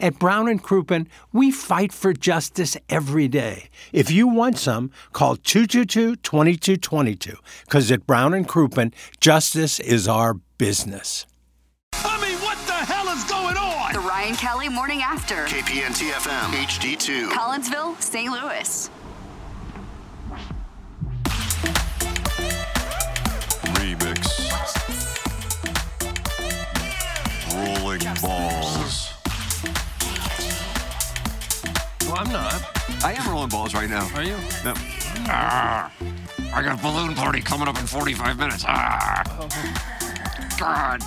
At Brown and Crouppen, we fight for justice every day. If you want some, call 222-2222 because at Brown and Crouppen, justice is our business. I mean, what the hell is going on? The Ryan Kelly Morning After. KPN TFM HD2. Collinsville, St. Louis. Remix. Rolling balls. I'm not. I am rolling balls right now. Are you? Yep. Ah, I got a balloon party coming up in 45 minutes. Ah. God.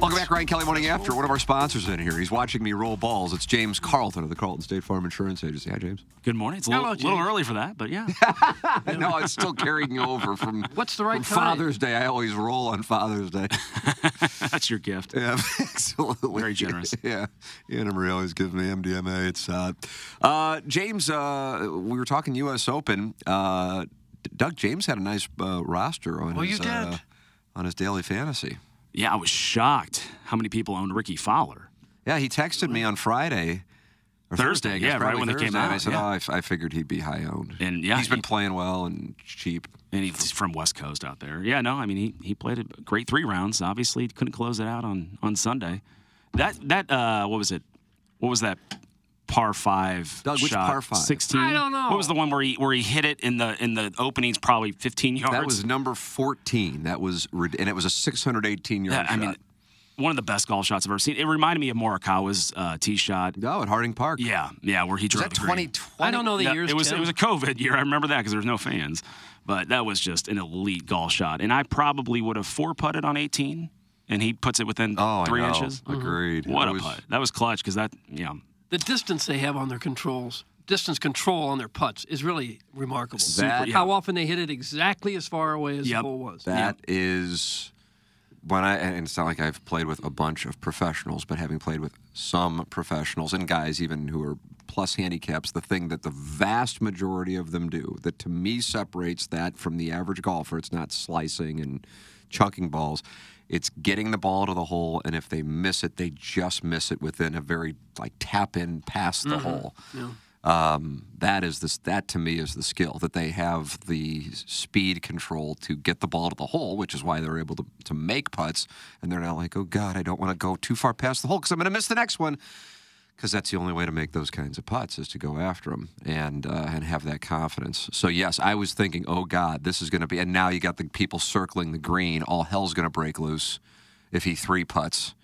Welcome back, Ryan Kelly Morning After. One of our sponsors in here. He's watching me roll balls. It's James Carlton of the Carlton State Farm Insurance Agency. Hi, James. Good morning. It's a little, Hello, little early for that, but yeah. no, it's still carrying over from, What's the right from time? Father's Day. I always roll on Father's Day. That's your gift. Yeah, absolutely. Very generous. Yeah, Anna Marie always gives me MDMA. It's uh, uh, James. Uh, we were talking U.S. Open. Uh, Doug James had a nice uh, roster on Well, his you did. Uh, on his daily fantasy. Yeah, I was shocked how many people owned Rickie Fowler. Yeah, he texted me on Friday. Or Thursday, I yeah, right when they came Thursday, and I said, yeah. "Oh, I, f- I figured he'd be high owned." And, yeah, he's been he- playing well and cheap. And he's from West Coast out there. Yeah, no, I mean he, he played a great three rounds. Obviously, couldn't close it out on, on Sunday. That that uh, what was it? What was that par five Doug, which shot? par five? Sixteen. I don't know. What was the one where he where he hit it in the in the openings, probably fifteen yards? That was number fourteen. That was and it was a 618 yard Yeah, shot. I mean, one of the best golf shots I've ever seen. It reminded me of Morikawa's uh, tee shot. no, at Harding Park. Yeah, yeah, where he Was drove that the 2020? I don't know the Yeah, years. it was Tim. it was a COVID year. I remember that because there was no fans. But that was just an elite golf shot, and I probably would have four putted on 18, and he puts it within Oh, I three inches. Agreed. What It a was- putt! That was clutch because that yeah. The distance they have on their controls, distance control on their putts is really remarkable. That- How often they hit it exactly as far away as Yep. the hole was. That is when I and it's not like I've played with a bunch of professionals, but having played with some professionals and guys even who are plus handicaps, the thing that the vast majority of them do that to me separates that from the average golfer, it's not slicing and chucking balls. It's getting the ball to the hole, and if they miss it, they just miss it within a very like tap in past the hole. Um, that is this. That to me is the skill that they have the speed control to get the ball to the hole, which is why they're able to to make putts. And they're not like, oh God, I don't want to go too far past the hole because I'm going to miss the next one. Because that's the only way to make those kinds of putts is to go after them and uh, and have that confidence. So yes, I was thinking, oh God, this is going to be. And now you got the people circling the green. All hell's going to break loose if he three putts.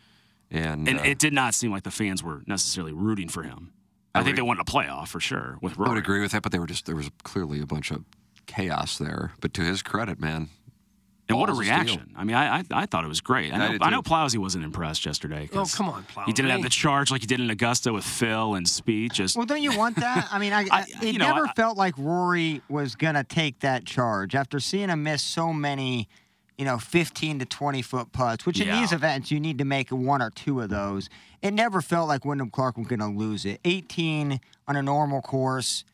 And, And uh, it did not seem like the fans were necessarily rooting for him. I, think they wanted a playoff for sure with I would agree with that, but they were just there was clearly a bunch of chaos there. But to his credit, man, And what a balls of steel. reaction! I mean, I, I I thought it was great. I I know, did I, know. Plowsy wasn't impressed yesterday. Oh, come on, Plowsy! He didn't have the charge like he did in Augusta with Phil and Spieth. Just Well, don't you want that? I mean, I, I- it you know, never I- felt like Rory was gonna take that charge after seeing him miss so many, you know, 15 to 20 foot putts. Which in Yeah. these events you need to make one or two of those. It never felt like Wyndham Clark was gonna lose it. 18 on a normal course.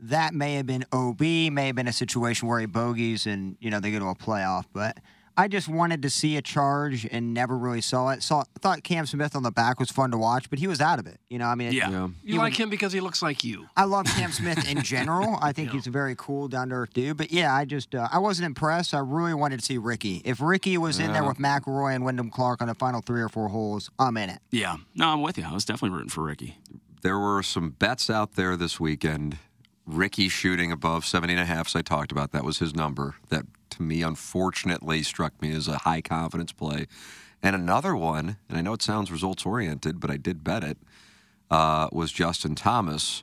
That may have been OB, may have been a situation where he bogeys and you know they go to a playoff, but. I just wanted to see a charge and never really saw it. Saw thought Cam Smith on the back was fun to watch, but he was out of it. You know, I mean, it- yeah. You like him because he looks like you. I love Cam Smith in general. I think he's a very cool, down to earth dude. But yeah, I just uh, I wasn't impressed. I really wanted to see Rickie. If Rickie was in there with McIlroy and Wyndham Clark on the final three or four holes, I'm in it. Yeah. No, I'm with you. I was definitely rooting for Rickie. there were some bets out there this weekend. Rickie shooting above 70 and a half, as I talked about. That was his number. That, to me, unfortunately, struck me as a high confidence play. And another one, and I know it sounds results oriented, but I did bet it, uh, was Justin Thomas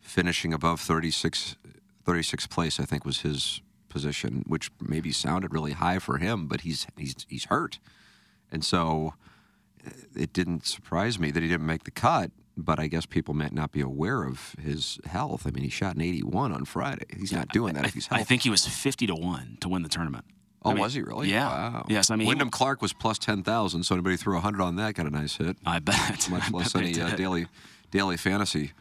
finishing above 36, 36th place, I think was his position, which maybe sounded really high for him, but he's he's he's hurt. And so uh, it didn't surprise me that he didn't make the cut, but I guess people might not be aware of his health. I mean, he shot an 81 on Friday. He's not doing that I, if he's I think he was 50 to 1 to win the tournament. Oh, I mean, was he really? Yeah. Wow. Yes, I mean, he- Wyndham Clark was plus ten thousand, so anybody threw hundred on that got a nice hit. I bet. Much I less bet any uh, daily daily fantasy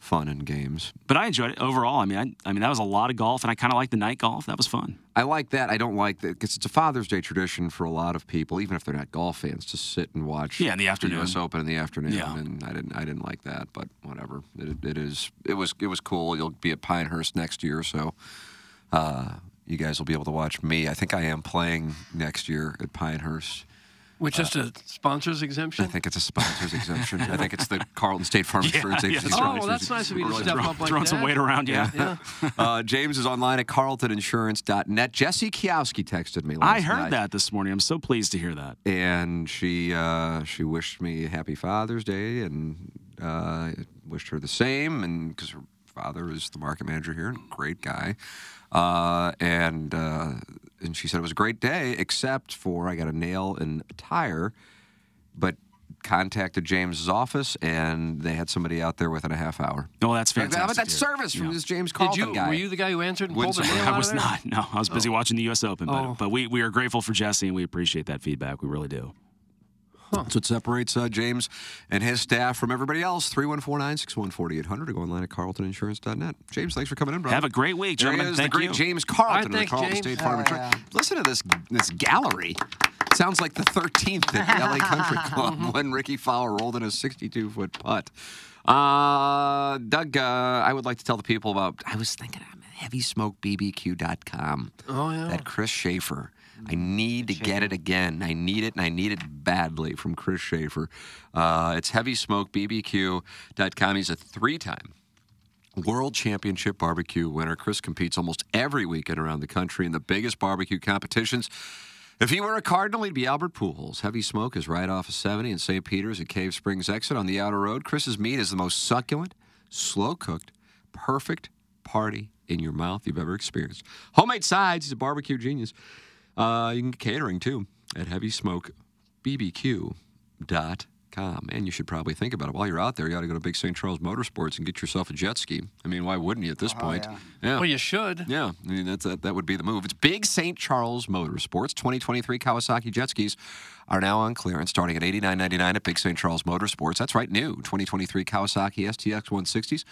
fun and games. But I enjoyed it overall. I mean, I, I mean that was a lot of golf, and I kind of like the night golf. That was fun. I like that. I don't like that because it's a Father's Day tradition for a lot of people, even if they're not golf fans, to sit and watch. Yeah, in the afternoon. U.S. Open in the afternoon. Yeah. and I didn't. I didn't like that, but whatever. It, it is. It was. It was cool. You'll be at Pinehurst next year, so uh, you guys will be able to watch me. I think I am playing next year at Pinehurst. With just a sponsor's exemption? I think it's a sponsor's exemption. I think it's the Carlton State Farm Yeah, Insurance yeah. Agency. Oh, well, that's nice of you to step throw- up like Throwing that. some weight around, yeah. Yeah. uh, James is online at carltoninsurance.net. Jesse Kiowski texted me last I heard night. that this morning. I'm so pleased to hear that. and she uh, she wished me happy Father's Day and uh, wished her the same, and because her father is the market manager here, and great guy, uh, and uh, and she said it was a great day, except for I got a nail in a tire, but contacted James's office and they had somebody out there within a half hour. Oh, that's fantastic. That's to hear. service from Yeah. this James Did you, guy. were you the guy who answered and pulled the nail out I was of there? not. No, I was busy oh. watching the U.S. Open, but, Oh. but we, we are grateful for Jesse and we appreciate that feedback. We really do. That's what separates uh, James and his staff from everybody else. 314 961 4800 or go online at carltoninsurance.net. James, thanks for coming in, brother. Have a great week, There gentlemen. is, Thank the great you. James Carlton All of the Carlton James. State Farm Oh, Insurance. yeah. Listen to this this gallery. Sounds like the 13th at the LA Country Club when Rickie Fowler rolled in a 62 foot putt. Uh, Doug, uh, I would like to tell the people about. I was thinking, I'm at heavysmokebbq.com. Oh, yeah. That Chris Schaefer. I need to get it again. I need it, and I need it badly from Chris Schaefer. Uh, it's heavysmokebbq.com. He's a three time World Championship barbecue winner. Chris competes almost every weekend around the country in the biggest barbecue competitions. If he were a Cardinal, he'd be Albert Pujols. Heavy Smoke is right off of 70 in St. Peter's at Cave Springs exit on the outer road. Chris's meat is the most succulent, slow cooked, perfect party in your mouth you've ever experienced. Homemade sides, he's a barbecue genius. Uh, you can get catering too at heavysmokebbq.com. And you should probably think about it. While you're out there, you ought to go to Big St. Charles Motorsports and get yourself a jet ski. I mean, why wouldn't you at this point? Yeah. Well, you should. Yeah, I mean that's that, that would be the move. It's Big St. Charles Motorsports. 2023 Kawasaki jet skis are now on clearance, starting at $89.99 at Big St. Charles Motorsports. That's right, new 2023 Kawasaki STX 160s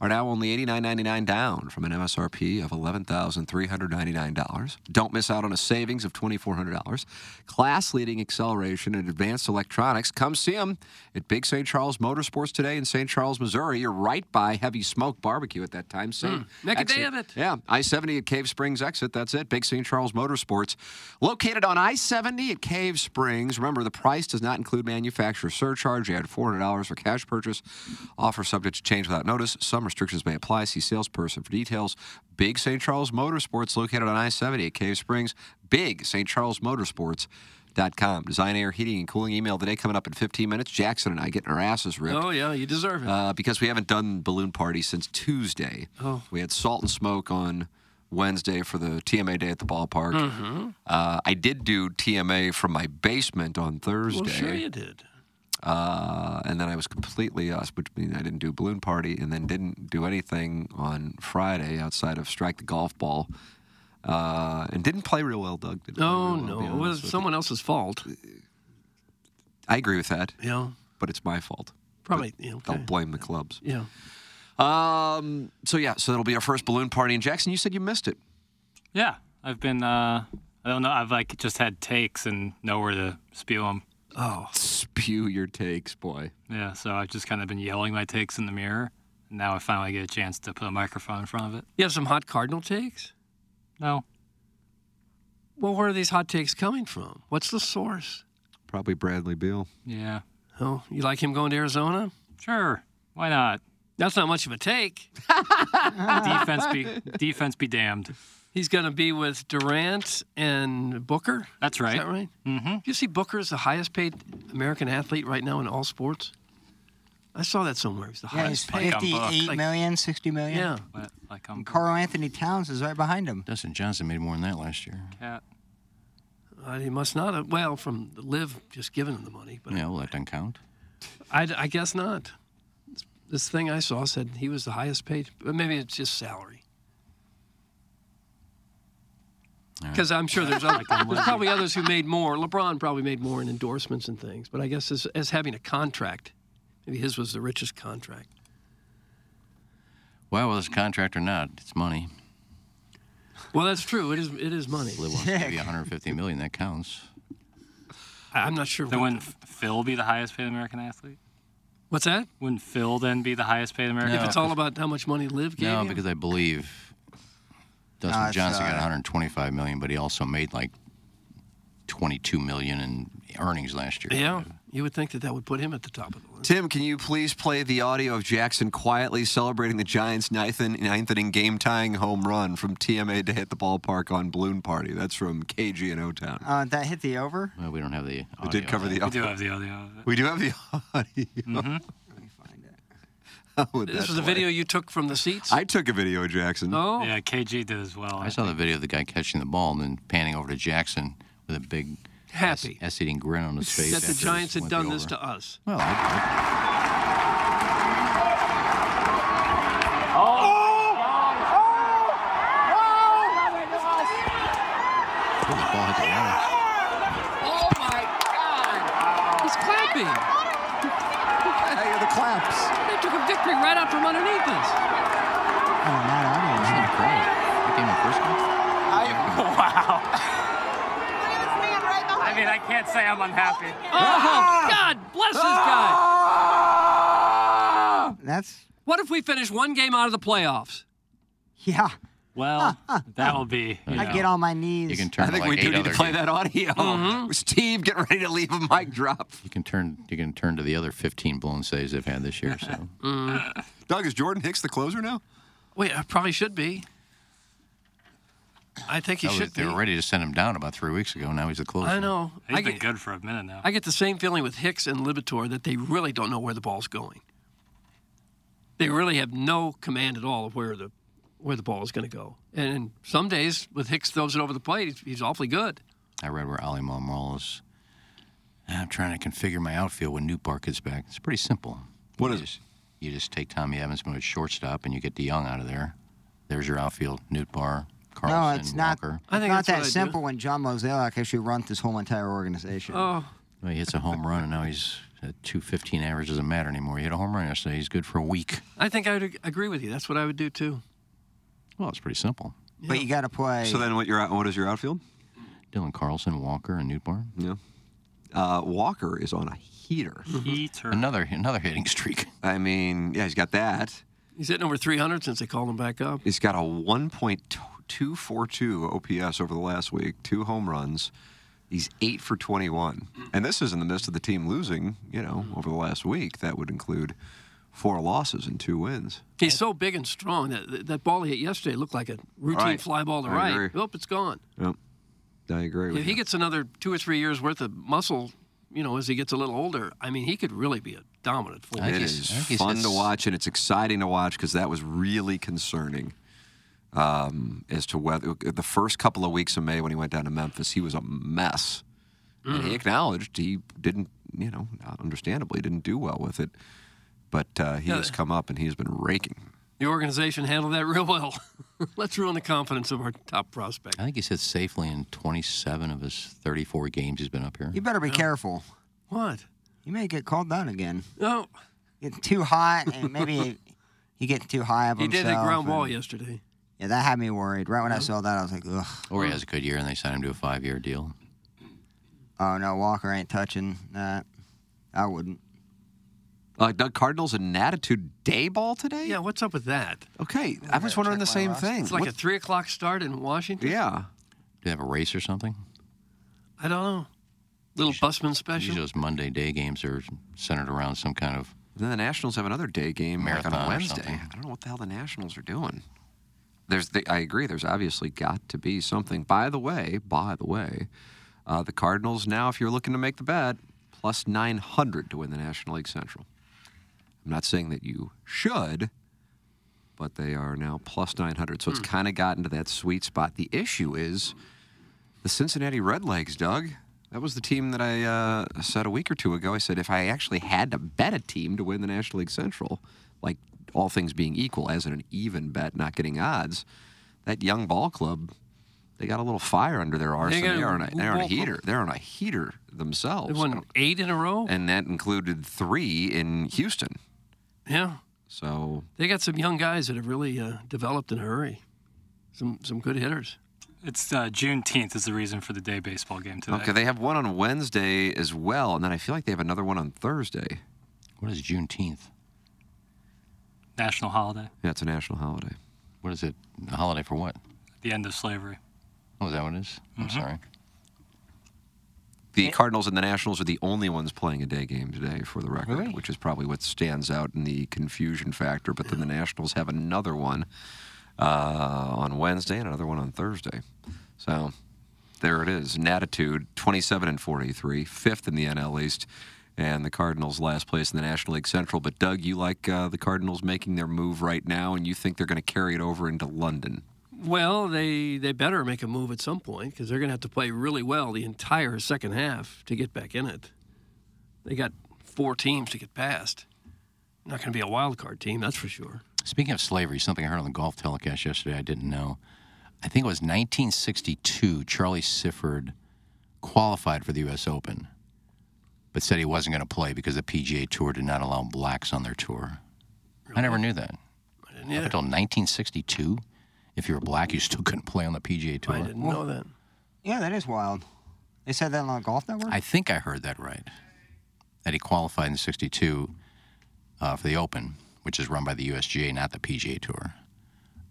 are now only $89.99 down from an MSRP of $11,399. Don't miss out on a savings of $2,400. Class leading acceleration and advanced electronics. Come see them at Big St. Charles Motorsports today in St. Charles, Missouri. You're right by Heavy Smoke Barbecue at that time. Same. Hmm. make a day of it. Yeah, I 70 at Cave Springs exit. That's it. Big St. Charles Motorsports. Located on I 70 at Cave Springs. Remember, the price does not include manufacturer surcharge. You add $400 for cash purchase. Offer subject to change without notice. Some restrictions may apply. See salesperson for details. Big St. Charles Motorsports, located on I 70 at Cave Springs. Big St. Charles Motorsports.com. Design air heating and cooling email today coming up in 15 minutes. Jackson and I getting our asses ripped Oh, yeah, you deserve it. uh, because we haven't done balloon party since Tuesday. Oh. We had salt and smoke on Wednesday for the TMA day at the ballpark. Mm-hmm. Uh, I did do TMA from my basement on Thursday. well, sure you did. Uh, and then I was completely us, which means I didn't do balloon party, and then didn't do anything on Friday outside of strike the golf ball, uh, and didn't play real well. Doug didn't Oh, real well, no. It was with someone else's fault. I agree with that, Yeah. but it's my fault. Probably. Yeah, okay. Don't blame the clubs. Yeah. Um. So yeah. So that'll be our first balloon party in Jackson. You said you missed it. Yeah, I've been. Uh, I don't know. I've like just had takes and nowhere to spew them. Oh. Spew your takes, boy. Yeah, so I've just kind of been yelling my takes in the mirror. And now I finally get a chance to put a microphone in front of it. You have some hot Cardinal takes? No, Well, where are these hot takes coming from? What's the source? Probably Bradley Beal. yeah, Oh, you like him going to Arizona? sure. Why not? That's not much of a take. defense be defense be damned. He's going to be with Durant and Booker. That's right. Is that right? Mm-hmm. You see Booker is the highest paid American athlete right now in all sports? I saw that somewhere. He's the Yeah, he's highest paid. 58 million, 60 million. Yeah. Like And Karl-Anthony Towns is right behind him. Dustin Johnson made more than that last year. Cat. Uh, he must not have. Well, from the Liv just giving him the money, but Yeah, well, that doesn't count. I, I guess not. This, this thing I saw said he was the highest paid, but maybe it's just salary. Because I'm sure there's, other, there's probably others who made more. LeBron probably made more in endorsements and things, but I guess as, as having a contract, maybe his was the richest contract. Well, whether it's a contract or not, it's money. Well, that's true. It is. It is money. Liv wants to give you 150 million. That counts. I- I'm not sure. Then wouldn't Phil be the highest paid American athlete? What's that? Wouldn't Phil then be the highest paid American if athlete? it's all about how much money Liv gave No, you? because I believe Dustin No, it's, Johnson got uh, 125 million, but he also made like 22 million in earnings last year. yeah, you would think that that would put him at the top of the list. Tim, can you please play the audio of Jackson quietly celebrating the Giants' ninth, in- ninth inning game tying home run from TMA to hit the ballpark on Balloon Party? That's from KG in O Town. Uh, that hit the over. Well, we don't have the. We did cover the We do have the audio of it. We do have the audio. Mm-hmm. How oh, would This that was a video you took from the seats. I took a video, Jackson. oh, Yeah, KG did as well. I saw the video of the guy catching the ball and then panning over to Jackson with a big happy ass eating grin on his face. that the Giants had done this to us. Well, I, I, oh! the ball hit the wall. Oh my God! He's clapping. I hear the claps. They took a victory right out from underneath us. Oh, not audience. Isn't that crazy? That game in Frisco? Wow. I mean, I can't say I'm unhappy. Oh God, bless this guy. That's What if we finish one game out of the playoffs? yeah. Well, that will be. You I know. get on my knees. You can turn I to think like we do eight need to other play games. that audio. Mm-hmm. Steve, get ready to leave a mic drop. You can turn. You can turn to the other 15 blown saves they've had this year. So Doug, is Jordan Hicks the closer now? Wait, I probably should be. I think he That was- should they be. were ready to send him down about three weeks ago. Now he's the closer. I know. He's I been get, good for a minute now. I get the same feeling with Hicks and Liberatore that they really don't know where the ball's going. They really have no command at all of where the where the ball is going to go. And some days, with Hicks throws it over the plate, he's, he's awfully good. I read where Oli Marmol is. I'm trying to configure my outfield when Nootbaar gets back. It's pretty simple. What you is it? just, You just take Tommy Edman, move it shortstop, and you get DeJong out of there. There's your outfield: Nootbaar, Carlson, no, it's not. Walker. I think it's not that simple when John Mozeliak actually runs this whole entire organization. Oh, Well, he hits a home run, and now he's at 215 average. Doesn't matter anymore. He hit a home run yesterday. He's good for a week. I think I would agree with you. That's what I would do too. Well, it's pretty simple. But you got to play. So then, what your out- what is your outfield? Dylan Carlson, Walker, and Nootbaar. Yeah. Uh, Walker is on a heater. Heater. Another another hitting streak. I mean, yeah, he's got that. He's hitting over 300 since they called him back up. He's got a 1.242 OPS over the last week, two home runs. He's eight for 21. And this is in the midst of the team losing, you know, over the last week. That would include four losses and two wins. He's so big and strong that that- that ball he hit yesterday looked like a routine Right. fly ball to I right. agree. Oh, it's gone. Yep. I agree with you. If he you. gets another two or three years worth of muscle, you know, as he gets a little older, I mean, he could really be a dominant force. I It think is he's- I think he's fun hit to watch, and it's exciting to watch because that was really concerning um, as to whether the first couple of weeks of May when he went down to Memphis, he was a mess, and he acknowledged he didn't, you know, understandably didn't do well with it, but uh, he Yeah. has come up and he has been raking. The organization handled that real well. Let's ruin the confidence of our top prospect. I think he's hit safely in 27 of his 34 games he's been up here. you better be careful. What? You may get called down again. No, Getting too hot, and maybe he getting too high of he himself. He did a ground ball yesterday. Yeah, that had me worried. Right when I saw that, I was like, ugh. Or he has a good year and they sign him to a five year deal. Oh no, Walker ain't touching that. I wouldn't. Uh, Doug Cardinals an attitude day ball today. Yeah, what's up with that? Okay, I was wondering the same thing. It's like What- a three o'clock start in Washington. yeah. Do they have a race or something? I don't know. Little busman special. Usually those Monday day games are centered around some kind of. And then the Nationals have another day game like on Marathon a or Wednesday. something. I don't know what the hell the Nationals are doing. there's the, I agree. There's obviously got to be something. By the way, by the way, uh, the Cardinals now, if you're looking to make the bet, plus 900 to win the National League Central. I'm not saying that you should, but they are now plus 900. So it's kind of gotten to that sweet spot. The issue is the Cincinnati Redlegs, Doug. That was the team that I uh, said a week or two ago. I said if I actually had to bet a team to win the National League Central, like all things being equal, as in an even bet, not getting odds, that young ball club, they got a little fire under their arse. They, they are on a, they're on a heater. They're on a heater themselves. They won eight in a row. and that included three in Houston. Yeah, So they got some young guys that have really uh, developed in a hurry. Some some good hitters. It's uh, Juneteenth is the reason for the day baseball game today. okay, they have one on Wednesday as well, and then I feel like they have another one on Thursday. What is Juneteenth? National holiday. Yeah, it's a national holiday. What is it? A holiday for what? The end of slavery. Oh, is that what it is? I'm sorry. The Cardinals and the Nationals are the only ones playing a day game today, for the record, Really? which is probably what stands out in the confusion factor. But then the Nationals have another one uh, on Wednesday and another one on Thursday. So there it is. Natitude, 27 and 43, fifth in the NL East, and the Cardinals last place in the National League Central. But Doug, you like uh, the Cardinals making their move right now, and you think they're going to carry it over into London. Well, they they better make a move at some point because they're going to have to play really well the entire second half to get back in it. They got four teams to get past. Not going to be a wild card team, that's for sure. Speaking of slavery, something I heard on the golf telecast yesterday I didn't know. I think it was 1962. Charlie Sifford qualified for the U.S. Open, but said he wasn't going to play because the PGA Tour did not allow blacks on their tour. I never knew that. I didn't, Up until 1962, if you were black, you still couldn't play on the PGA Tour. I didn't know that. Yeah, that is wild. They said that on the golf network. I think I heard that right. That he qualified in '62 uh, for the Open, which is run by the USGA, not the PGA Tour.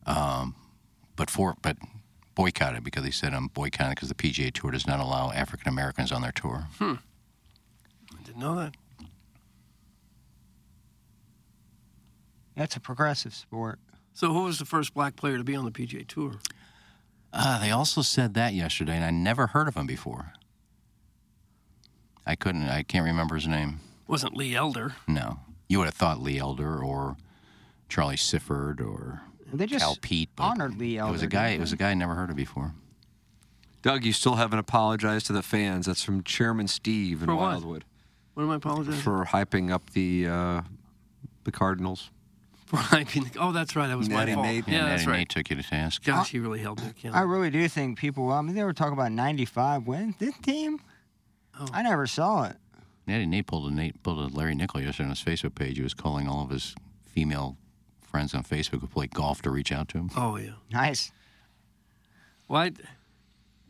Um, but for but boycotted because he said I'm boycotting because the PGA Tour does not allow African Americans on their tour. Hmm. I didn't know that. That's a progressive sport. So, who was the first black player to be on the PGA Tour? Uh, they also said that yesterday, and I never heard of him before. I couldn't. I can't remember his name. Wasn't Lee Elder? No, you would have thought Lee Elder or Charlie Sifford or They just Cal Peete. But honored Lee Elder. It was a guy. It was a guy I never heard of before. Doug, you still haven't apologized to the fans. That's from Chairman Steve in For what? Wildwood What am I apologizing for For hyping up the uh, the Cardinals. For? hyping the- Oh, that's right. That was Natty my fault. Nate. Yeah, that's Natty right. Nate took you to task. Gosh, he really held me I really do think people. I mean, they were talking about '95 wins. This team, Oh. I never saw it. Natty Nate pulled a Nate pulled a Larry Nickel yesterday on his Facebook page. He was calling all of his female friends on Facebook who play golf to reach out to him. Oh yeah. Nice. Well, I,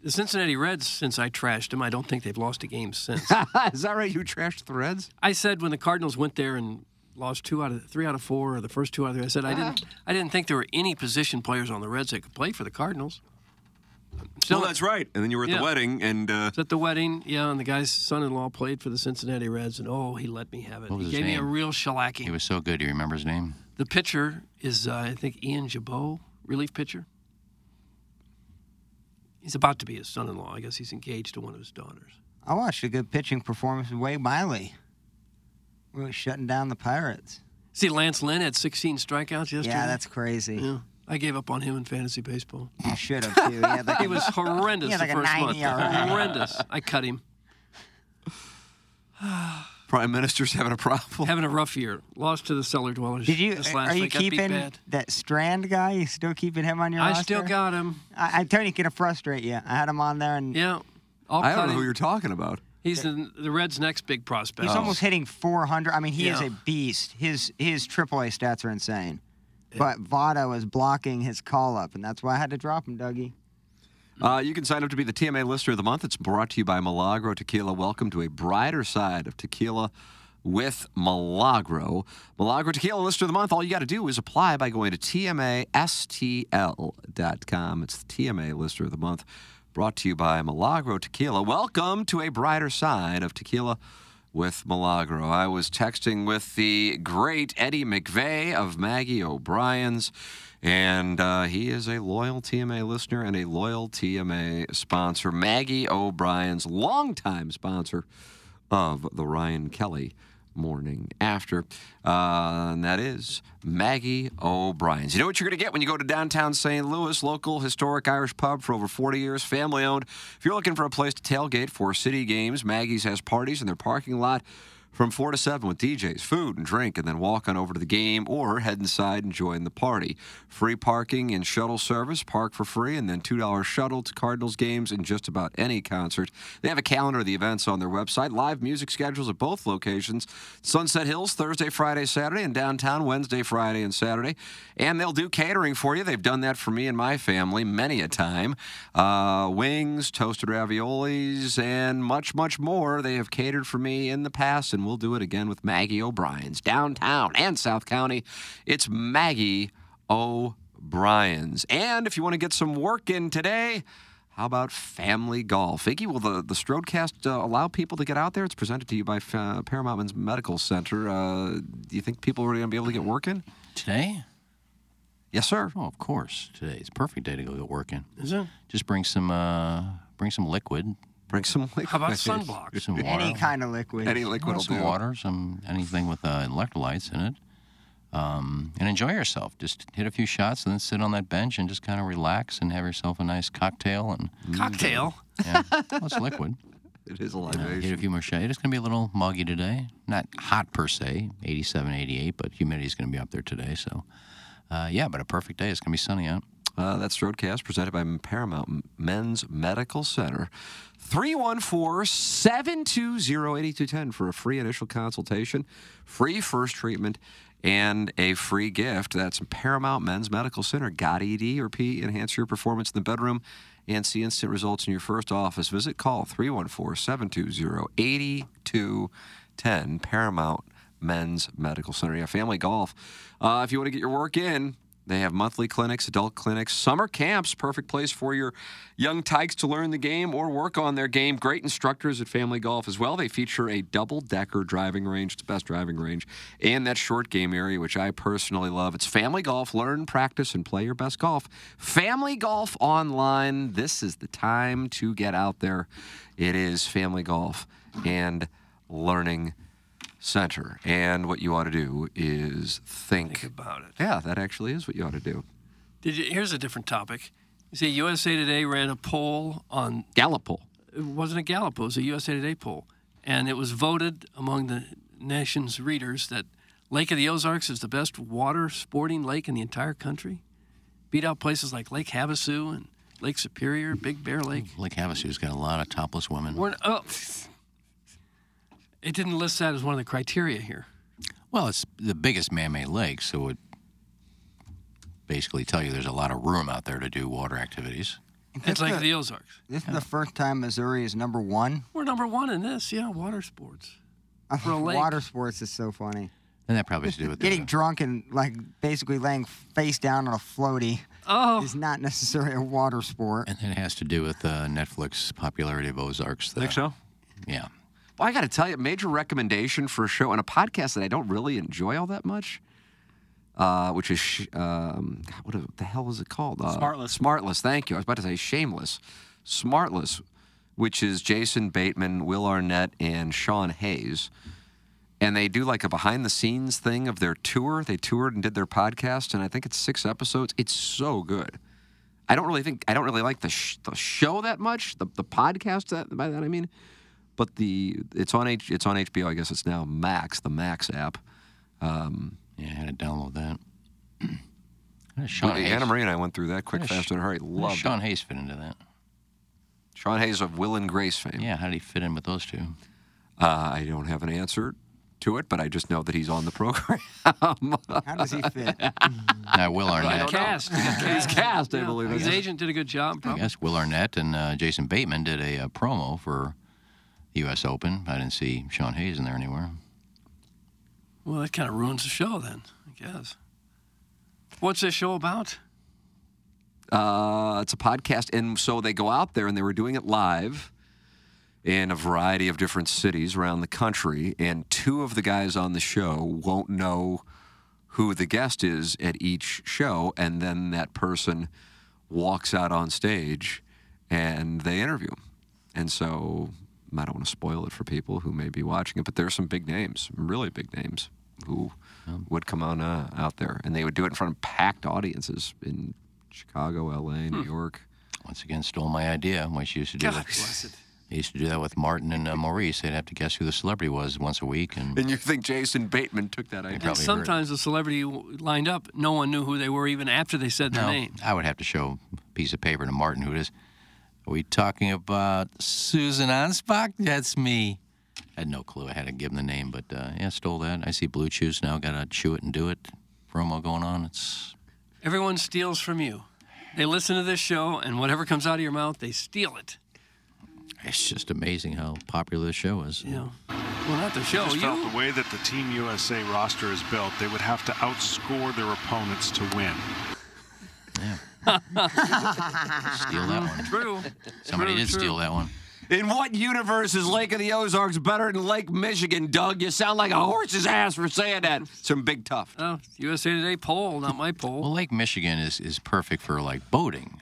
the Cincinnati Reds, since I trashed them, I don't think they've lost a game since. Is that right? You trashed the Reds? I said when the Cardinals went there and lost two out of three out of four, or the first two out of three, I said I didn't, I didn't think there were any position players on the Reds that could play for the Cardinals. Still, well, that's right. And then you were at Yeah. the wedding, and uh, was at the wedding, yeah, and the guy's son-in-law played for the Cincinnati Reds, and oh, he let me have it. What was he his gave me a real shellacking. He was so good. Do you remember his name? The pitcher is, uh, I think, Ian Gibaut, relief pitcher. He's about to be his son-in-law. I guess he's engaged to one of his daughters. I watched a good pitching performance of Wade Miley. Really shutting down the Pirates. See, Lance Lynn had 16 strikeouts yesterday. Yeah, that's crazy. Yeah, I gave up on him in fantasy baseball. You should have too. He, had like He a- was horrendous He had like the a first 90 month. ERA. Horrendous. I cut him. Prime Minister's having a problem. Having a rough year. Lost to the cellar dwellers. Did you? This uh, last Are you week. Keeping that Strand guy? You still keeping him on your I roster? still got him. I, I tell you, gonna frustrate you. I had him on there, and Yeah. I'll I don't know him. who you're talking about. He's the, the Reds' next big prospect. he's almost hitting 400. I mean, he is Yeah. a beast. His his AAA stats are insane. But Votto is blocking his call up, and that's why I had to drop him, Dougie. Uh, you can sign up to be the TMA Lister of the Month. It's brought to you by Milagro Tequila. Welcome to a brighter side of tequila with Milagro. Milagro Tequila Lister of the Month. All you got to do is apply by going to TMASTL.com. It's the TMA Lister of the Month. Brought to you by Milagro Tequila. Welcome to a brighter side of tequila with Milagro. I was texting with the great Eddie McVeigh of Maggie O'Brien's, and uh, he is a loyal TMA listener and a loyal TMA sponsor. Maggie O'Brien's longtime sponsor of the Ryan Kelly morning after. Uh, and that is Maggie O'Brien's. You know what you're going to get when you go to downtown St. Louis, local historic Irish pub for over 40 years, family owned. If you're looking for a place to tailgate for city games, Maggie's has parties in their parking lot from 4 to 7 with DJs, food and drink, and then walk on over to the game or head inside and join the party. Free parking and shuttle service, park for free, and then $2 shuttle to Cardinals games and just about any concert. They have a calendar of the events on their website, live music schedules at both locations Sunset Hills, Thursday, Friday, Saturday, and downtown Wednesday, Friday, and Saturday. And they'll do catering for you. They've done that for me and my family many a time. Uh, wings, toasted raviolis, and much, much more. They have catered for me in the past, and we'll do it again with Maggie O'Brien's downtown and South County. It's Maggie O'Brien's. And if you want to get some work in today, how about family golf? Iggy, will the, the Strodecast uh, allow people to get out there? It's presented to you by uh, Paramount Medical Center. Uh, do you think people are going to be able to get work in? Today? Yes, sir. Oh, of course. Today's a perfect day to go get working. Is it? Just bring some uh, bring some liquid. Bring some liquid. How about sunblock? Some water. Any kind of liquid. Any liquid Well, will some do. water, some anything with uh, electrolytes in it, um, and enjoy yourself. Just hit a few shots and then sit on that bench and just kind of relax and have yourself a nice cocktail. And Cocktail. yeah, well, it's liquid. It is a Uh, hit a few more shots. It's going to be a little muggy today. Not hot per se, 87, 88, but humidity is going to be up there today. So, uh, yeah, but a perfect day. It's going to be sunny out. Uh, that's Strodecast presented by Paramount Men's Medical Center. 314 720 8210 for a free initial consultation, free first treatment, and a free gift. That's Paramount Men's Medical Center. Got ED or P? Enhance your performance in the bedroom and see instant results in your first office visit. Call 314 720 8210. Paramount Men's Medical Center. Yeah, family golf. Uh, if you want to get your work in, they have monthly clinics, adult clinics, summer camps, perfect place for your young tykes to learn the game or work on their game. Great instructors at Family Golf as well. They feature a double decker driving range, it's the best driving range, and that short game area, which I personally love. It's Family Golf. Learn, practice, and play your best golf. Family Golf Online. This is the time to get out there. It is Family Golf and Learning Center. And what you ought to do is think, about it. Yeah, that actually is what you ought to do. Did you, here's a different topic. You see, USA Today ran a poll on Gallup poll. It wasn't a Gallup poll; it was a USA Today poll, and it was voted among the nation's readers that Lake of the Ozarks is the best water sporting lake in the entire country. Beat out places like Lake Havasu and Lake Superior, Big Bear Lake. Lake Havasu's got a lot of topless women. We're, oh, it didn't list that as one of the criteria here. Well, it's the biggest man-made lake, so it would basically tell you there's a lot of room out there to do water activities. It's Lake of the Ozarks. This is the first time Missouri is number one. We're number one in this, yeah, water sports. For a lake. Water sports is so funny. And that probably has to do with the, Getting drunk and like basically laying face down on a floaty oh. is not necessarily a water sport. and it has to do with uh, Netflix popularity of Ozarks. The, Think so? Yeah. Well, I got to tell you, major recommendation for a show and a podcast that I don't really enjoy all that much, uh, which is sh- um, God, what the hell is it called? Uh, Smartless. Smartless. Thank you. I was about to say Shameless. Smartless, which is Jason Bateman, Will Arnett, and Sean Hayes. And they do like a behind the scenes thing of their tour. They toured and did their podcast, and I think it's six episodes. It's so good. I don't really think I don't really like the sh- the show that much. The the podcast that by that I mean, but the it's on H it's on HBO. I guess it's now Max, the Max app. Um, Yeah, I had to download that. How does Sean Sean Hayes, Anna Marie and I went through that quick, fast, and in a hurry. how does Loved Sean it. Hayes fit into that? Sean Hayes of Will and Grace fame. Yeah, how did he fit in with those two? Uh, I don't have an answer to it, but I just know that he's on the program. How does he fit? Uh, Will Arnett. Cast. He got He's cast, I believe. His agent did a good job. I guess Will Arnett and uh, Jason Bateman did a, uh promo for the U.S. Open. I didn't see Sean Hayes in there anywhere. Well, that kind of ruins the show then, I guess. What's this show about? Uh, it's a podcast, and so they go out there and they were doing it live. in a variety of different cities around the country, and two of the guys on the show won't know who the guest is at each show, and then that person walks out on stage and they interview him. And so I don't want to spoil it for people who may be watching it, but there are some big names, really big names, who would come on uh, out there, and they would do it in front of packed audiences in Chicago, L.A., New York. Once again, stole my idea. I used to do God that. bless it. I used to do that with Martin and uh, Maurice. They'd have to guess who the celebrity was once a week, and And you think Jason Bateman took that idea? And sometimes the celebrity lined up, no one knew who they were even after they said their no, name. I would have to show a piece of paper to Martin who it is. Are we talking about Susan Anspach? That's me. I had no clue. I had to give him the name, but uh, yeah, stole that. I see Blue Chews now. Got to chew it and do it. Promo going on. It's Everyone steals from you. They listen to this show, and whatever comes out of your mouth, they steal it. it's just amazing how popular the show is. You know, well, not the I show. just You, felt the way that the Team USA roster is built, they would have to outscore their opponents to win. Steal that one. true. Somebody True, did true. steal that one. In what universe is Lake of the Ozarks better than Lake Michigan, Doug? You sound like a horse's ass for saying that. Some big tough. Oh, USA Today poll, not my poll. Well, Lake Michigan is, is perfect for like boating,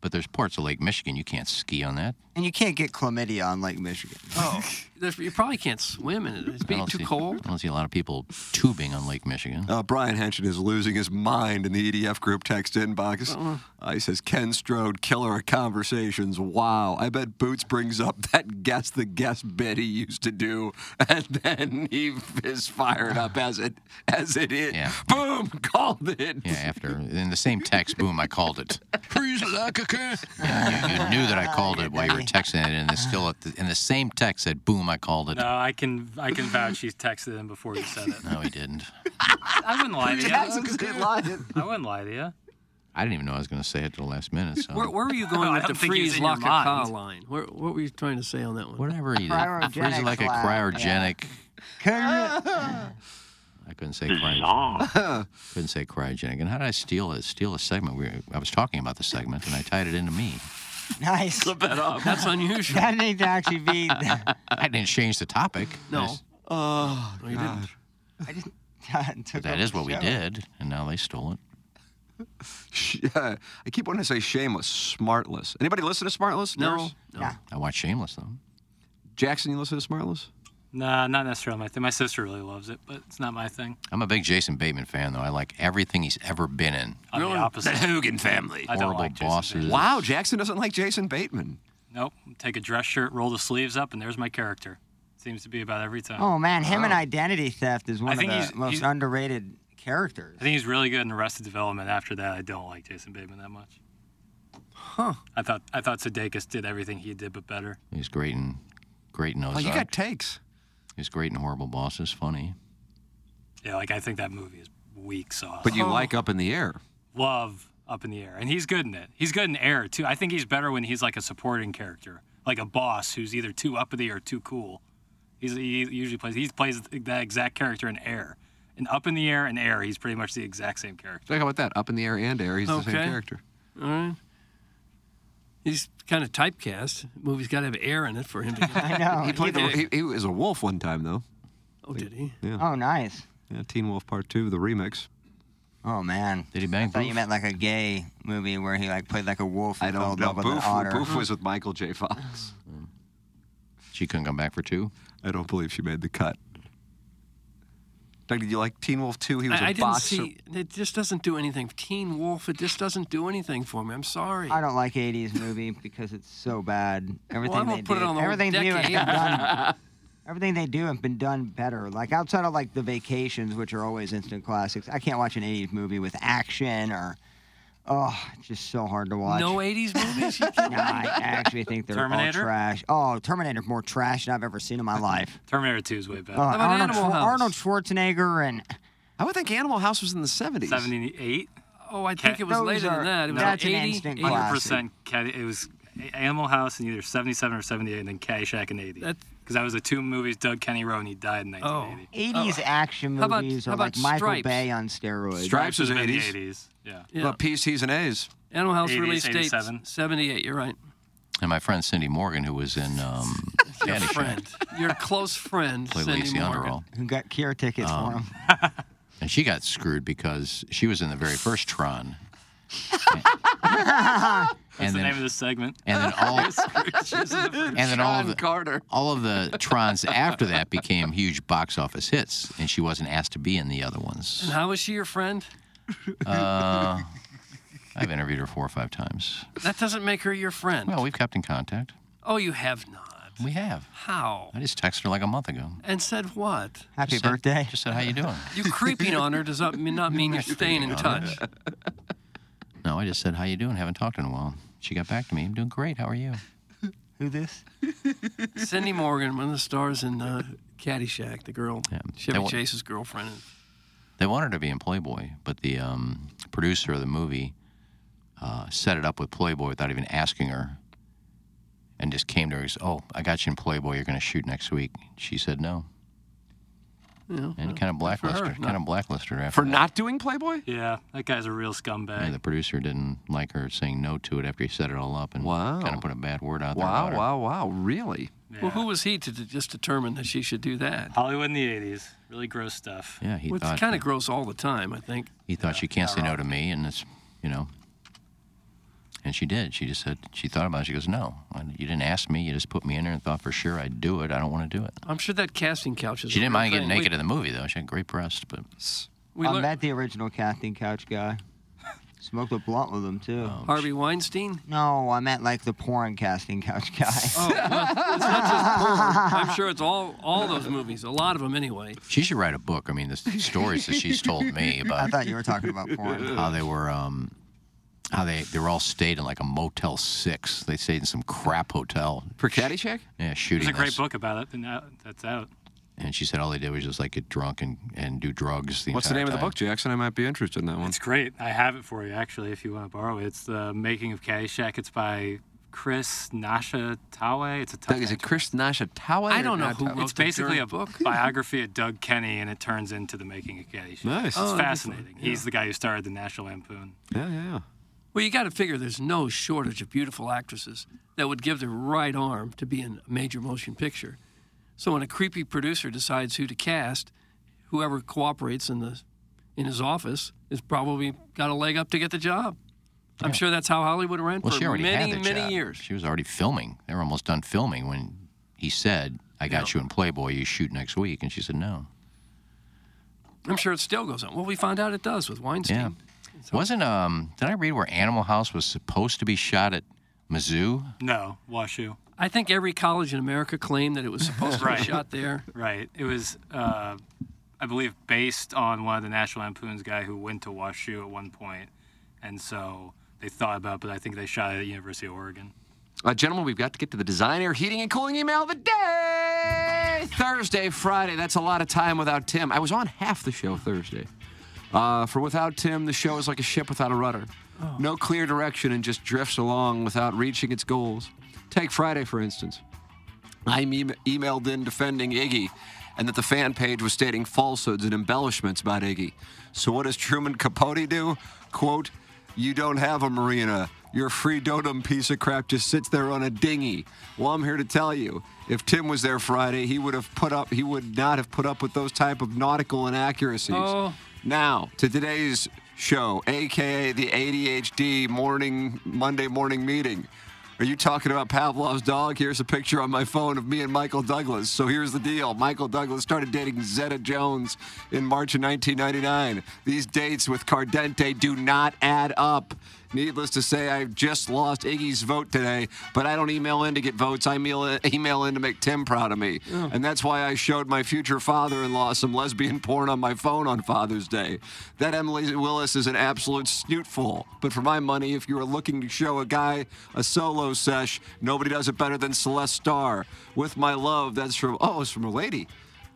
but there's parts of Lake Michigan you can't ski on that. And you can't get chlamydia on Lake Michigan. Oh, there's- you probably can't swim in it. It's I being don't too see, cold. I don't see a lot of people tubing on Lake Michigan. Uh, Brian Henson is losing his mind in the EDF group text inbox. Uh, he says, Ken Strode, killer of conversations. Wow. I bet Boots brings up that guess the guess bit he used to do, and then he is fired up as it as it is. Yeah. Boom! Called it. Yeah, after in the same text, boom, I called it. Freeze like a cat. Yeah, you, you knew that I called it while you were texting it, and it's still at the, in the same text said, boom, I called it. No, I can I can vouch he texted him before you said it. No, he didn't. I wouldn't lie to you. Jackson lied. I wouldn't lie to you. I didn't even know I was going to say it till the last minute. So Where, where were you going I with the freeze in your lock a car line? Where, what were you trying to say on that one? whatever he did, Cryogenic freeze it like a cryogenic. Couldn't- I couldn't say cryogenic. couldn't say cryogenic. And how did I steal it? Steal a segment? We, I was talking about the segment, and I tied it into me. nice. That's unusual. That needs to actually be. I didn't change the topic. No. just- Oh, No, you didn't. I just took but that over what we did, and now they stole it. Sh- uh, I keep wanting to say shameless, smartless. Anybody listen to Smartless? No. No. Yeah. I watch Shameless though. Jackson, you listen to Smartless? Nah, not necessarily my thing. My sister really loves it, but it's not my thing. I'm a big Jason Bateman fan though. I like everything he's ever been in. I'm Really? the opposite. Hogan family. I don't Horrible like Jason bosses. Bateman. Wow, Jackson doesn't like Jason Bateman. Nope. Take a dress shirt, roll the sleeves up, and there's my character. Seems to be about every time. Oh man, him and Identity Theft is one of think the he's- most he's- underrated characters. I think he's really good in Arrested Development. After that, I don't like Jason Bateman that much. Huh. I thought I thought Sudeikis did everything he did, but better. He's great in great in Oh, you got takes. He's great and Horrible Bosses. Funny. Yeah, like I think that movie is weak sauce. But you oh. like Up in the Air. love Up in the Air, and he's good in it. He's good in Air too. I think he's better when he's like a supporting character, like a boss who's either too up in the air or too cool. He's, he usually plays he plays that exact character in Air. And Up in the Air and Air, he's pretty much the exact same character. How about that? Up in the Air and Air. He's the same character. All right. He's kind of typecast. movie's got to have air in it for him to get. I know. He played. The, did. he, he was a wolf one time though. oh, did he? Yeah. Oh, nice. Yeah. Teen Wolf Part Two, the remix. Oh man. Did he bang? I bang thought you Boof? meant like a gay movie where he like played like a wolf. I and fell don't in know. love with an Boof, otter. Boof was with Michael J. Fox. She couldn't come back for two. I don't believe she made the cut. Doug, did you like Teen Wolf 2? He was a I, I didn't boxer. see. It just doesn't do anything. Teen Wolf. It just doesn't do anything for me. I'm sorry. I don't like '80s movie because it's so bad. Everything won't they put it do, on the whole everything new has decade. done. Everything they do have been done better. Like outside of like the vacations, which are always instant classics. I can't watch an '80s movie with action or. Oh, it's just so hard to watch. No 80s movies. You No. I actually think they're Terminator? all trash. Oh, Terminator's more trash than I've ever seen in my life. Terminator 2 is way better. Uh, about Arnold, Animal Schwar- House? Arnold Schwarzenegger and I would think Animal House was in the 70s. 78. Oh, I think it was later are- than that. It was that's like an 80, instant 80. classic. Hundred percent. Cat- It was Animal House in either seventy-seven or seventy-eight, and then Caddyshack in eighty. That- Because that was the two movies Doug Kenney wrote, and he died in Oh. nineteen eighty. 80s action movies How about- movies how are like about Michael Stripes? Bay on steroids. Stripes is in the 80s. eighties. Yeah. Yeah. Well, PCs and A's. Animal House 80s, release date 78. You're right. And my friend Cindy Morgan, who was in um, Your Caddyshack, friend, your close friend, played Cindy Lacey Morgan. Underall. Who got care tickets for him? And she got screwed because she was in the very first Tron. That's And the then- name of the segment. And then all, and and then all of the Carter. all of the Trons after that became huge box office hits, and she wasn't asked to be in the other ones. And how is she your friend? Uh, I've interviewed her four or five times. That doesn't make her your friend. Well, we've kept in contact. Oh, you have not. We have. How? I just texted her like a month ago. And said what? Happy Just said- birthday. Just said, "How you doing?" You creeping on her does not mean, not mean you're staying in touch. No, I just said, "How you doing?" Haven't talked in a while. She got back to me. I'm doing great. How are you? Who this? Cindy Morgan, one of the stars in uh, Caddyshack, the girl, Chevy They wa- Chase's girlfriend. They wanted her to be in Playboy, but the um, producer of the movie uh, set it up with Playboy without even asking her, and just came to her. and said, "Oh, I got you in Playboy. You're going to shoot next week." She said no, You know, and kind of blacklisted her. her. Kind of blacklisted her after For that. not doing Playboy? Yeah, that guy's a real scumbag. Yeah, the producer didn't like her saying no to it after he set it all up, and Wow. kind of put a bad word out there. Wow, wow, wow. Really? Well, who was he to, to just determine that she should do that? Hollywood in the 80s. Really gross stuff. Yeah, he Well, thought it's kind of gross all the time, I think. he thought she can't say no to me, and it's you know. And she did. She just said she thought about it. She goes, "No, you didn't ask me. You just put me in there and thought for sure I'd do it. I don't want to do it." I'm sure that casting couch is. She didn't real mind getting thing. naked We- in the movie though. She had great breasts, but We I lear- met the original casting couch guy. Smoked a blunt with him too. Harvey Weinstein. No, I meant like the porn casting couch guy. Oh, well, it's not just porn. I'm sure it's all all those movies. A lot of them anyway. she should write a book. I mean, the stories that she's told me about. I thought you were talking about porn. how they were, um, how they they were all stayed in like a Motel Six. They stayed in some crap hotel. For Caddyshack? Yeah, shooting. There's shooting a great this. book about it and uh, that's out. And she said all they did was just like get drunk and, and do drugs. The What's the entire name of the book, Jackson? I might be interested in that one. It's great. I have it for you, actually, if you want to borrow it. It's the making of Caddyshack. It's by Chris Nasha Tawe. It's a tough Doug, is it name to- Chris Nashatawa? I don't know who Natawa? wrote It's basically a book. biography of Doug Kenney, and it turns into the making of Caddyshack. Nice. It's Oh, fascinating. fun. He's the guy who started the National Lampoon. Yeah, yeah, yeah. Well, you got to figure there's no shortage of beautiful actresses that would give their right arm to be in a major motion picture. So when a creepy producer decides who to cast, whoever cooperates in the in his office is probably got a leg up to get the job. I'm sure that's how Hollywood ran Well, for she already many, had the many job. years. She was already filming. They were almost done filming when he said, "I got you in Playboy. You shoot next week." And she said, "No." I'm sure it still goes on. Well, we found out it does with Weinstein. Yeah. Wasn't um? Did I read where Animal House was supposed to be shot at Mizzou? No, WashU. I think every college in America claimed that it was supposed to be shot there. Right. It was, uh, I believe, based on one of the National Lampoon's guy who went to WashU at one point, and so they thought about, it, but I think they shot it at the University of Oregon. Uh, gentlemen, we've got to get to the design, air, heating, and cooling email of the day. Thursday, Friday. That's a lot of time without Tim. I was on half the show Thursday. Uh, for without Tim, the show is like a ship without a rudder. No clear direction and just drifts along without reaching its goals. Take Friday, for instance. I e- emailed in defending Iggy and that the fan page was stating falsehoods and embellishments about Iggy. So what does Truman Capote do? Quote, you don't have a marina. Your free dotum piece of crap just sits there on a dinghy. Well, I'm here to tell you, if Tim was there Friday, he would have put up he would not have put up with those type of nautical inaccuracies. Oh. Now, to today's show, aka the ADHD morning Monday morning meeting. Are you talking about Pavlov's dog? Here's a picture on my phone of me and Michael Douglas. So here's the deal. Michael Douglas started dating Zeta Jones in March of 1999. These dates with Cardente do not add up. Needless to say, I've just lost Iggy's vote today, but I don't email in to get votes. I email, email in to make Tim proud of me. Oh. And that's why I showed my future father in law some lesbian porn on my phone on Father's Day. That Emily Willis is an absolute snootful. But for my money, if you are looking to show a guy a solo sesh, nobody does it better than Celeste Starr. With my love, that's from, oh, it's from a lady.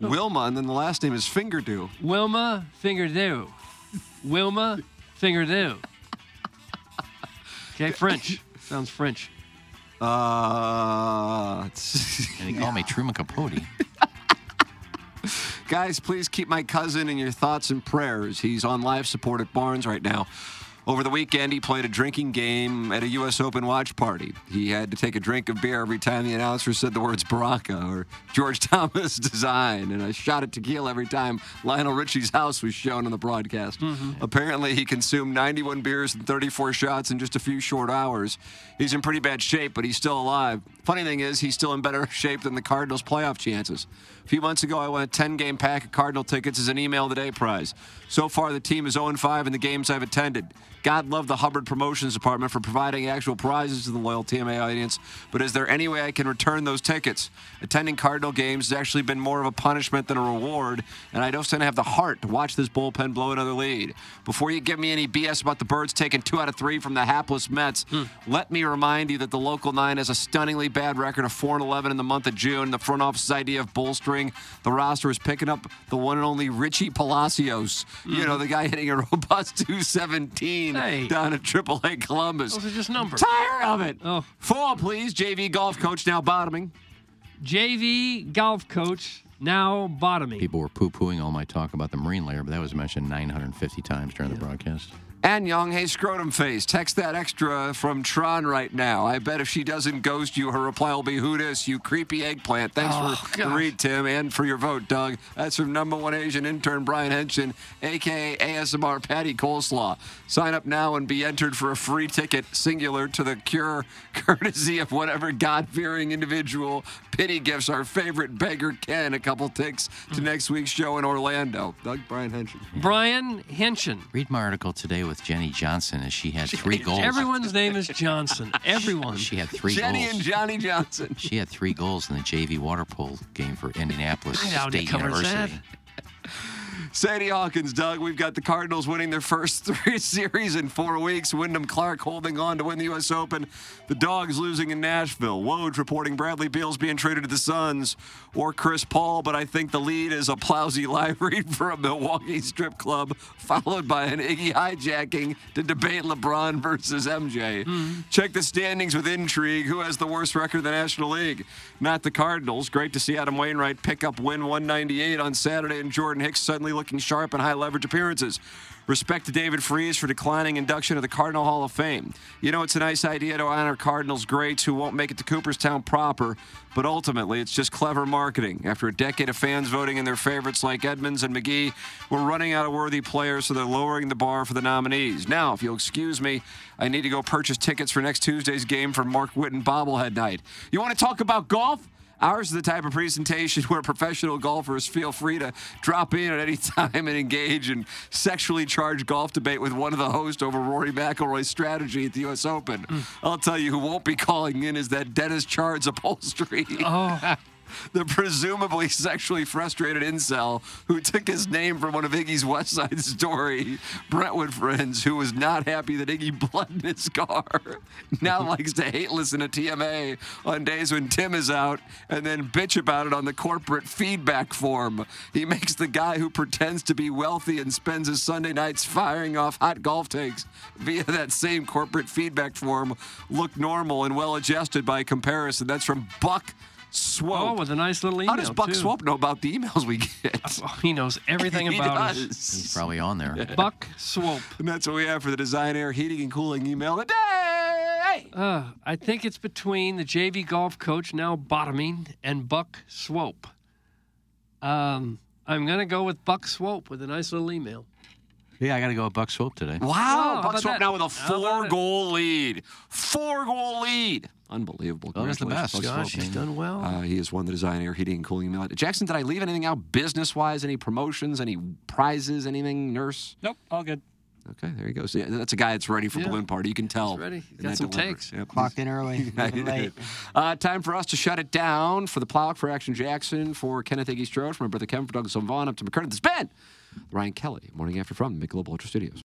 Oh. Wilma, and then the last name is Fingerdew. Wilma Fingerdew. Wilma Fingerdew. Okay, French. Sounds French. Uh, And he called me Truman Capote. Guys, please keep my cousin in your thoughts and prayers. He's on life support at Barnes right now. Over the weekend, he played a drinking game at a U.S. Open watch party. He had to take a drink of beer every time the announcer said the words barranca or George Thomas design, and a shot at tequila every time Lionel Richie's house was shown on the broadcast. Mm-hmm. Apparently, he consumed 91 beers and 34 shots in just a few short hours. He's in pretty bad shape, but he's still alive. Funny thing is, he's still in better shape than the Cardinals' playoff chances. A few months ago, I won a 10 game pack of Cardinal tickets as an email the day prize. So far, the team is 0 5 in the games I've attended. God love the Hubbard Promotions Department for providing actual prizes to the loyal TMA audience, but is there any way I can return those tickets? Attending Cardinal games has actually been more of a punishment than a reward, and I don't seem to have the heart to watch this bullpen blow another lead. Before you give me any BS about the Birds taking two out of three from the hapless Mets, hmm. let me remind you that the local nine has a stunningly bad record of 4 and 11 in the month of June. The front office's idea of bolstering the roster is picking up the one and only Richie Palacios. You hmm. know, the guy hitting a robust 217 Hey. down at AAA Columbus. Those are just numbers. Tired of it. Oh. Four, please. JV golf coach now bottoming. JV golf coach now bottoming. People were poo pooing all my talk about the Marine layer, but that was mentioned 950 times during the broadcast. And Young, hey, scrotum face, text that extra from Tron right now. I bet if she doesn't ghost you, her reply will be, Who dis, you creepy eggplant. Thanks Oh, for the read, Tim, and for your vote, Doug. That's from number one Asian intern Brian Henshin, a.k.a. ASMR Patty Coleslaw. Sign up now and be entered for a free ticket, singular, to the cure, courtesy of whatever God fearing individual pity gifts our favorite beggar Ken a couple ticks to hmm. next week's show in Orlando. Doug Brian Henshin. Brian Henshin. Read my article today with Jenny Johnson as she had three goals. Everyone's name is Johnson. Everyone. She had three Jenny goals. and Johnny Johnson. She had three goals in the JV water polo game for Indianapolis I doubt it State covers University. Sadie Hawkins, Doug, we've got the Cardinals winning their first three series in four weeks. Wyndham Clark holding on to win the U.S. Open. The Dogs losing in Nashville. Woj reporting Bradley Beal's being traded to the Suns or Chris Paul, but I think the lead is a plowsy live read for a Milwaukee strip club, followed by an Iggy hijacking to debate LeBron versus MJ. Hmm. Check the standings with intrigue. Who has the worst record in the National League? Not the Cardinals. Great to see Adam Wainwright pick up win 198 on Saturday and Jordan Hicks suddenly looking sharp in high leverage appearances. Respect to David Freese for declining induction of the Cardinal Hall of Fame. You know, it's a nice idea to honor Cardinals greats who won't make it to Cooperstown proper, but ultimately it's just clever marketing. After a decade of fans voting in their favorites like Edmonds and McGee, we're running out of worthy players, so they're lowering the bar for the nominees. Now, if you'll excuse me, I need to go purchase tickets for next Tuesday's game for Mark Witten bobblehead night. You want to talk about golf? Ours is the type of presentation where professional golfers feel free to drop in at any time and engage in sexually charged golf debate with one of the hosts over Rory McIlroy's strategy at the U.S. Open. Mm. I'll tell you who won't be calling in is that Dennis Chards upholstery. Oh. the presumably sexually frustrated incel who took his name from one of Iggy's West Side Story Brentwood friends who was not happy that Iggy in his car. Now likes to hate listen to TMA on days when Tim is out and then bitch about it on the corporate feedback form. He makes the guy who pretends to be wealthy and spends his Sunday nights firing off hot golf takes via that same corporate feedback form look normal and well adjusted by comparison. That's from Buck Swope. Oh, with a nice little email. How does Buck too. Swope know about the emails we get? Oh, he knows everything He about does. us. He's probably on there. Buck Swope. And that's what we have for the Design Air Heating and Cooling email today. Uh, I think it's between the JV golf coach now bottoming and Buck Swope. Um, I'm gonna go with Buck Swope with a nice little email. Yeah, I got to go with Buck Swope today. Wow, Oh, how Buck about Swope that? now with a How about four it? goal lead. Four goal lead. Unbelievable. Well, that's the best. Buck Gosh, Swope. he's done well. Uh, he has won the Design Air Heating and Cooling email. Jackson, did I leave anything out business wise? Any promotions, any prizes, anything, nurse? Nope, all good. Okay, there you go. So, yeah, that's a guy that's ready for Yeah. balloon party. You can tell. He's ready. He's And got that some delivers. takes. Yep. Clocked in early, Yeah, leaving he late. Uh, time for us to shut it down for the plow for Action Jackson, for Kenneth Iggy Strode, for my brother Kevin, for Douglas Vaughn, up to McCurtain. This has been Ryan Kelly, morning after from the Michelob Ultra Studios.